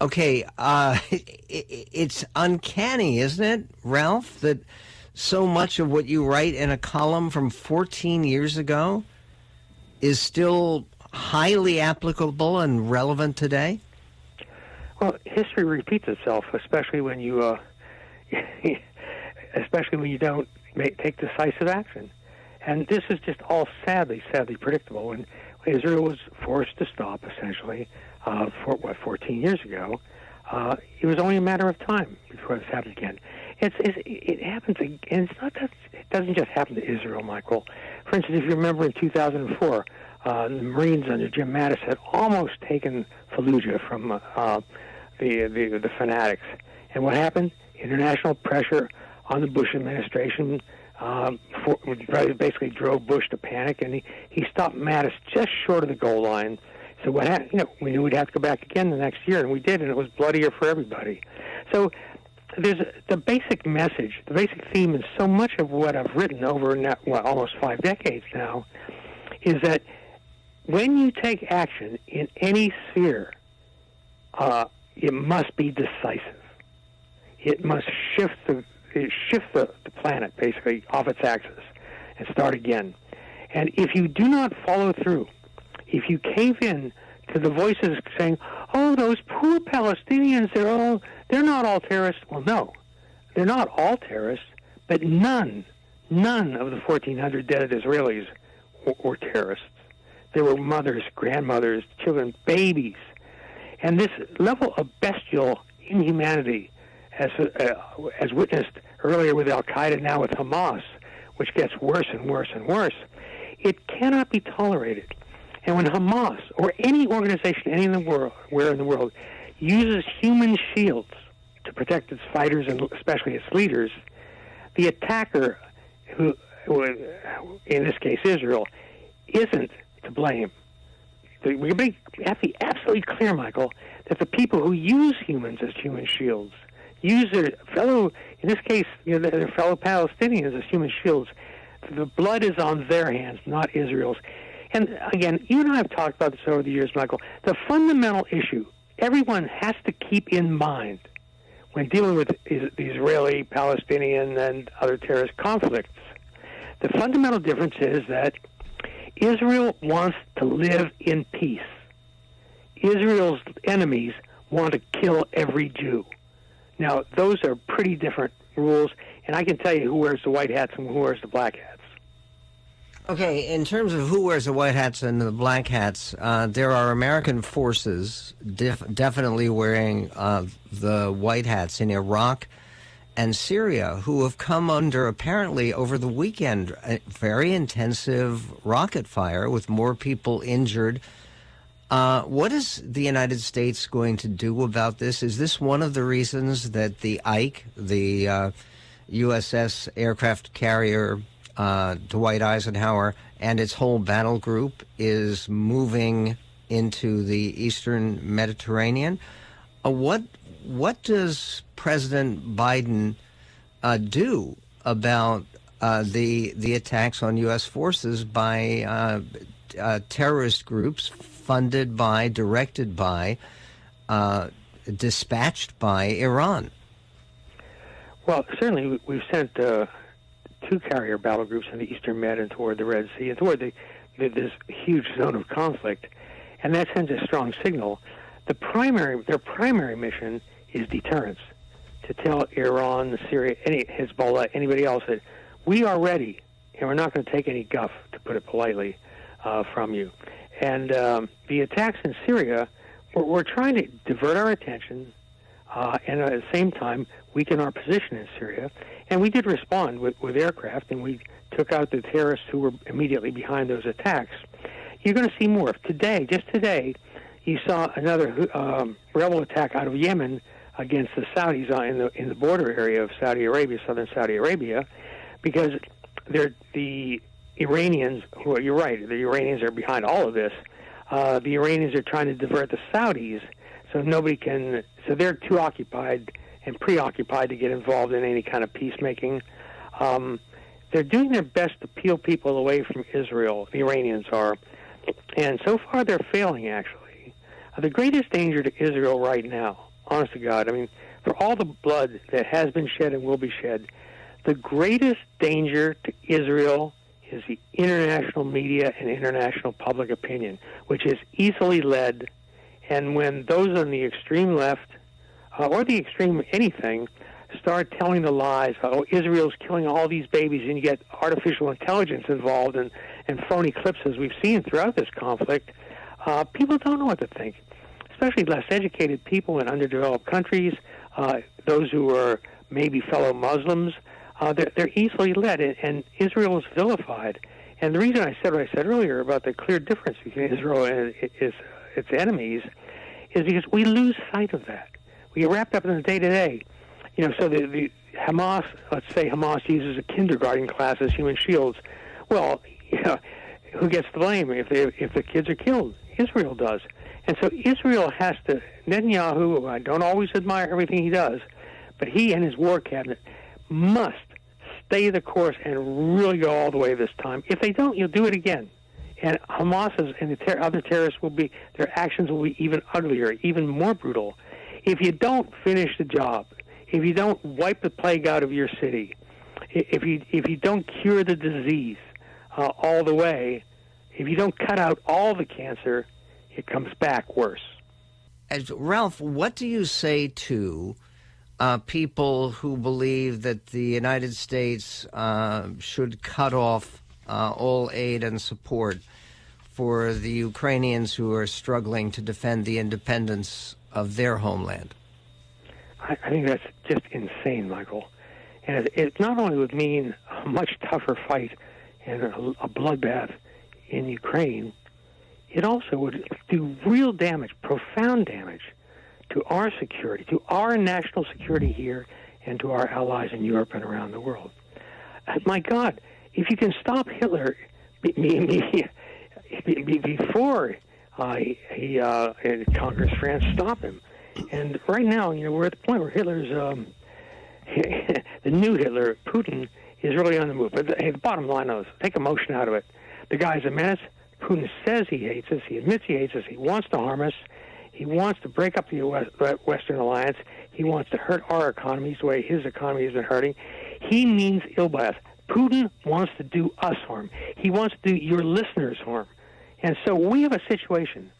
Okay, uh, it, it's uncanny, isn't it, Ralph, that so much of what you write in a column from 14 years ago is still highly applicable and relevant today? Well, history repeats itself, especially when you, uh, especially when you don't make, take decisive action. And this is just all sadly, sadly predictable. When Israel was forced to stop, essentially, uh, for what 14 years ago, uh, it was only a matter of time before this happened again. It's, it's it happens again. It's not that it doesn't just happen to Israel, Michael. For instance, if you remember in 2004, uh, the Marines under Jim Mattis had almost taken Fallujah from uh, the, the the fanatics. And what happened? International pressure on the Bush administration um, for, basically drove Bush to panic, and he, he stopped Mattis just short of the goal line. So what happened? You know, we knew we'd have to go back again the next year, and we did, and it was bloodier for everybody. So there's a, the basic message, the basic theme in so much of what I've written over now, well, almost five decades now, is that when you take action in any sphere, uh, it must be decisive. It must shift the shift the, the planet basically off its axis and start again. And if you do not follow through, if you cave in to the voices saying, "Oh, those poor Palestinians, they're all they're not all terrorists." Well, no, they're not all terrorists, but none, none of the 1,400 dead Israelis were, were terrorists. There were mothers, grandmothers, children, babies, and this level of bestial inhumanity, as uh, witnessed earlier with Al Qaeda, now with Hamas, which gets worse and worse and worse, it cannot be tolerated. And when Hamas or any organization, any in the world, where in the world, uses human shields to protect its fighters and especially its leaders, the attacker, who, who in this case Israel, isn't to blame. We have to be absolutely clear, Michael, that the people who use humans as human shields use their fellow, in this case, you know, their fellow Palestinians as human shields. The blood is on their hands, not Israel's. And again, you and I have talked about this over the years, Michael. The fundamental issue everyone has to keep in mind when dealing with the Israeli, Palestinian, and other terrorist conflicts. The fundamental difference is that Israel wants to live in peace. Israel's enemies want to kill every Jew. Now, those are pretty different rules, and I can tell you who wears the white hats and who wears the black hats. Okay, in terms of who wears the white hats and the black hats, uh, there are American forces def- definitely wearing uh, the white hats in Iraq and Syria who have come under apparently over the weekend very intensive rocket fire with more people injured. Uh, what is the United States going to do about this? Is this one of the reasons that the Ike, the USS uh, aircraft carrier uh, Dwight Eisenhower and its whole battle group is moving into the eastern Mediterranean. Uh, what what does President Biden uh, do about uh, the the attacks on U.S. forces by terrorist groups funded by, directed by, dispatched by Iran? Well, certainly we've sent two carrier battle groups in the eastern Med and toward the Red Sea and toward the, the, this huge zone of conflict, and that sends a strong signal. The primary, their primary mission is deterrence, to tell Iran, Syria, any Hezbollah, anybody else that we are ready and we're not going to take any guff, to put it politely, uh, from you. And um, the attacks in Syria, we're, we're trying to divert our attention uh, and at the same time weaken our position in Syria. And we did respond with, with aircraft, and we took out the terrorists who were immediately behind those attacks. You're going to see more. Today, just today, you saw another um, rebel attack out of Yemen against the Saudis in the in the border area of Saudi Arabia, southern Saudi Arabia, because they're the Iranians. Who are, you're right. The Iranians are behind all of this. Uh, the Iranians are trying to divert the Saudis, so nobody can. So they're too occupied and preoccupied to get involved in any kind of peacemaking. Um, they're doing their best to peel people away from Israel. The Iranians are, and so far they're failing. Actually, uh, the greatest danger to Israel right now honest to God, I mean, for all the blood that has been shed and will be shed, the greatest danger to Israel is the international media and international public opinion, which is easily led. And when those on the extreme left, uh, or the extreme anything, start telling the lies, oh, Israel's killing all these babies, and you get artificial intelligence involved and, and phony clips, as we've seen throughout this conflict, uh, people don't know what to think, especially less educated people in underdeveloped countries, uh, those who are maybe fellow Muslims. Uh, they're, they're easily led, and, Israel is vilified. And the reason I said what I said earlier about the clear difference between Israel and its, its enemies is because we lose sight of that. We get wrapped up in the day to day. You know, so the, the Hamas, let's say Hamas uses a kindergarten class as human shields. Well, you know, who gets the blame if they, if the kids are killed? Israel does. And so Israel has to Netanyahu. I don't always admire everything he does, but he and his war cabinet must stay the course and really go all the way this time. If they don't, you'll do it again. And Hamas's and the ter- other terrorists will be their actions will be even uglier, even more brutal. If you don't finish the job, if you don't wipe the plague out of your city, if you if you don't cure the disease uh, all the way, if you don't cut out all the cancer, it comes back worse. As Ralph, what do you say to uh, people who believe that the United States uh, should cut off uh, all aid and support for the Ukrainians who are struggling to defend the independence of their homeland? I, I think that's just insane, Michael. And it, it not only would mean a much tougher fight and a, a bloodbath in Ukraine, it also would do real damage, profound damage to our security, to our national security here, and to our allies in Europe and around the world. Uh, my God, if you can stop Hitler me be me before uh, he uh, conquers France, stop him. And right now, you know, we're at the point where Hitler's um, the new Hitler, Putin, is really on the move. But the, hey, the bottom line is, take emotion out of it. The guy's a menace. Putin says he hates us. He admits he hates us. He wants to harm us. He wants to break up the uh, Western alliance. He wants to hurt our economies the way his economy has been hurting. He means ill by us. Putin wants to do us harm. He wants to do your listeners harm. And so we have a situation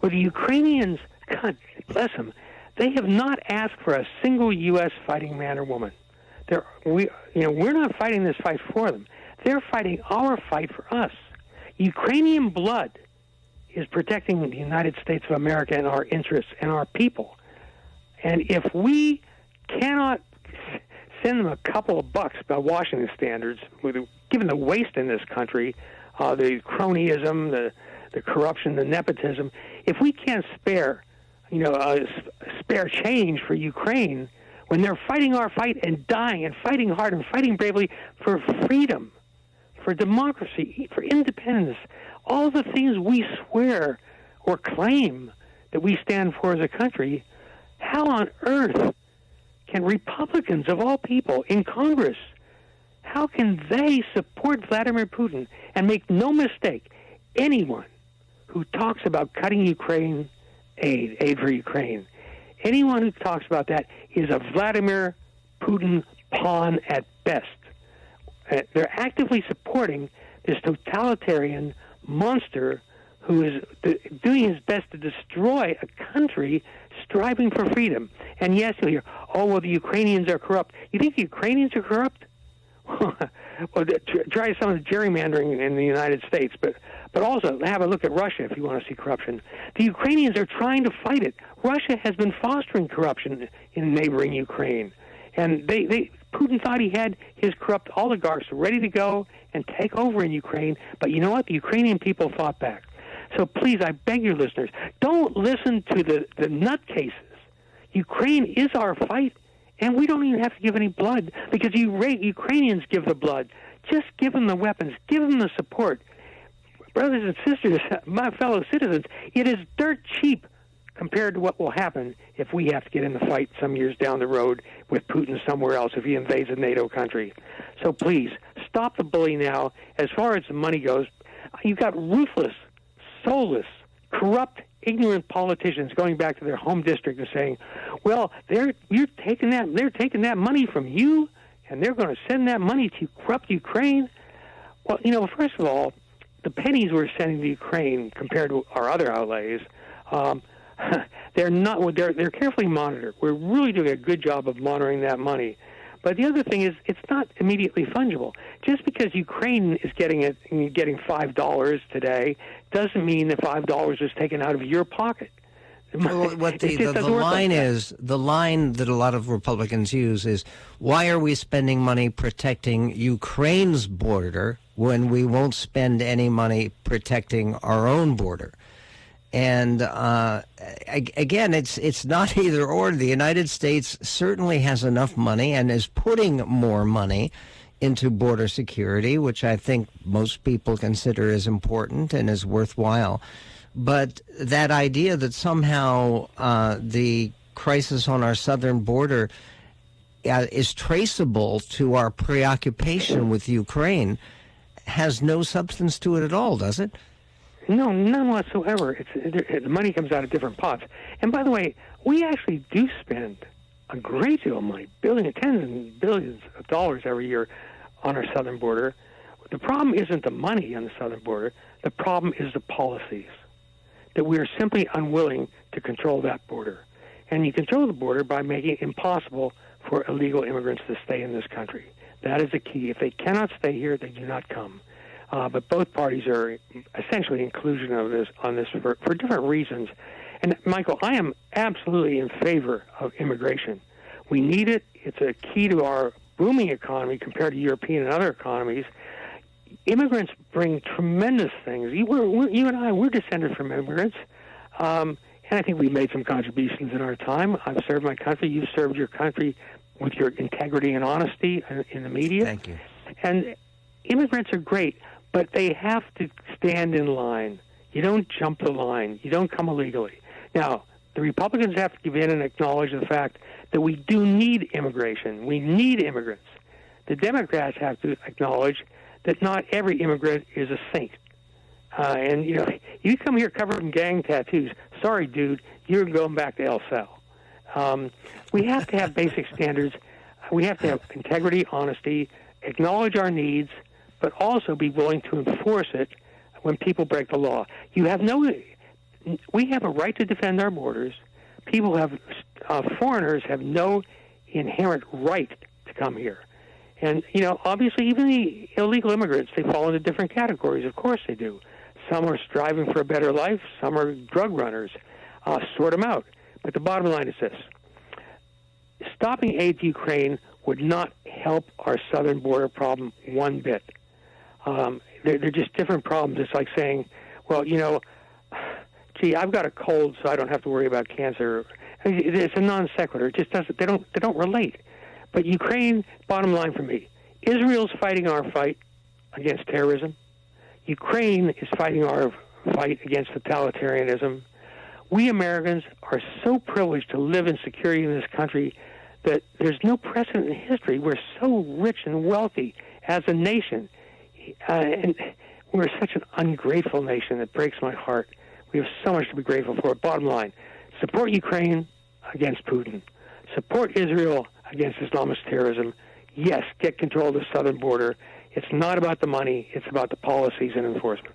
where the Ukrainians, God bless them, they have not asked for a single U.S. fighting man or woman. They're, we, you know, we're not fighting this fight for them. They're fighting our fight for us. Ukrainian blood is protecting the United States of America and our interests and our people. And if we cannot send them a couple of bucks by Washington standards, given the waste in this country, uh, the cronyism, the the corruption, the nepotism, if we can't spare, you know, spare change for Ukraine when they're fighting our fight and dying and fighting hard and fighting bravely for freedom, for democracy, for independence, all the things we swear or claim that we stand for as a country, how on earth can Republicans of all people in Congress, how can they support Vladimir Putin and make no mistake, anyone who talks about cutting Ukraine aid, aid for Ukraine, anyone who talks about that is a Vladimir Putin pawn at best. Uh, they're actively supporting this totalitarian monster who is doing his best to destroy a country striving for freedom. And yes, you'll hear, oh, well, the Ukrainians are corrupt. You think the Ukrainians are corrupt? well, try some of the gerrymandering in the United States, but but also have a look at Russia if you want to see corruption. The Ukrainians are trying to fight it. Russia has been fostering corruption in neighboring Ukraine, and they, they Putin thought he had his corrupt oligarchs ready to go and take over in Ukraine, but you know what? The Ukrainian people fought back. So please, I beg your listeners, don't listen to the, the nutcases. Ukraine is our fight, and we don't even have to give any blood because Ukrainians give the blood. Just give them the weapons, give them the support. Brothers and sisters, my fellow citizens, it is dirt cheap compared to what will happen if we have to get in the fight some years down the road with Putin somewhere else if he invades a NATO country. So please, stop the bully now. As far as the money goes, you've got ruthless, soulless, corrupt ignorant politicians going back to their home district and saying, "Well, they're you're taking that they're taking that money from you, and they're going to send that money to corrupt Ukraine." Well, you know, first of all, the pennies we're sending to Ukraine compared to our other outlays, um, they're not. They're they're carefully monitored. We're really doing a good job of monitoring that money. But the other thing is, it's not immediately fungible. Just because Ukraine is getting it, getting five dollars today, doesn't mean that five dollars is taken out of your pocket. Well, what the, the, the line like is, the line that a lot of Republicans use is, why are we spending money protecting Ukraine's border when we won't spend any money protecting our own border? And uh, again, it's it's not either or. The United States certainly has enough money and is putting more money into border security, which I think most people consider is important and is worthwhile. But that idea that somehow uh, the crisis on our southern border uh, is traceable to our preoccupation with Ukraine has no substance to it at all, does it? No, none whatsoever. It's it, the money comes out of different pots. And by the way, we actually do spend a great deal of money, billions, tens and billions of dollars every year on our southern border. The problem isn't the money on the southern border. The problem is the policies that we are simply unwilling to control that border. And you control the border by making it impossible for illegal immigrants to stay in this country. That is the key. If they cannot stay here, they do not come. Uh, but both parties are essentially inclusion of this on this for, for different reasons. And Michael, I am absolutely in favor of immigration. We need it. It's a key to our booming economy compared to European and other economies. Immigrants bring tremendous things. You, we're, we're, you and I, we're descended from immigrants. Um, and I think we've made some contributions in our time. I've served my country. You've served your country with your integrity and honesty in the media. Thank you. And immigrants are great but they have to stand in line. You don't jump the line. You don't come illegally. Now, the Republicans have to give in and acknowledge the fact that we do need immigration. We need immigrants. The Democrats have to acknowledge that not every immigrant is a saint. Uh, and you know, you come here covered in gang tattoos. Sorry, dude, you're going back to El Sal. Um, we have to have basic standards. We have to have integrity, honesty, acknowledge our needs, but also be willing to enforce it when people break the law. You have no, we have a right to defend our borders. People have, uh, foreigners have no inherent right to come here. And, you know, obviously, even the illegal immigrants, they fall into different categories. Of course they do. Some are striving for a better life, some are drug runners. Uh, sort them out. But the bottom line is this stopping aid to Ukraine would not help our southern border problem one bit. Um, they're, they're just different problems. It's like saying, well, you know, gee, I've got a cold, so I don't have to worry about cancer. It's a non sequitur. It just doesn't. They don't. They don't relate. But Ukraine, bottom line for me, Israel's fighting our fight against terrorism. Ukraine is fighting our fight against totalitarianism. We Americans are so privileged to live in security in this country that there's no precedent in history. We're so rich and wealthy as a nation uh, and we're such an ungrateful nation that breaks my heart. We have so much to be grateful for. Bottom line, support Ukraine against Putin. Support Israel against Islamist terrorism. Yes, get control of the southern border. It's not about the money, it's about the policies and enforcement.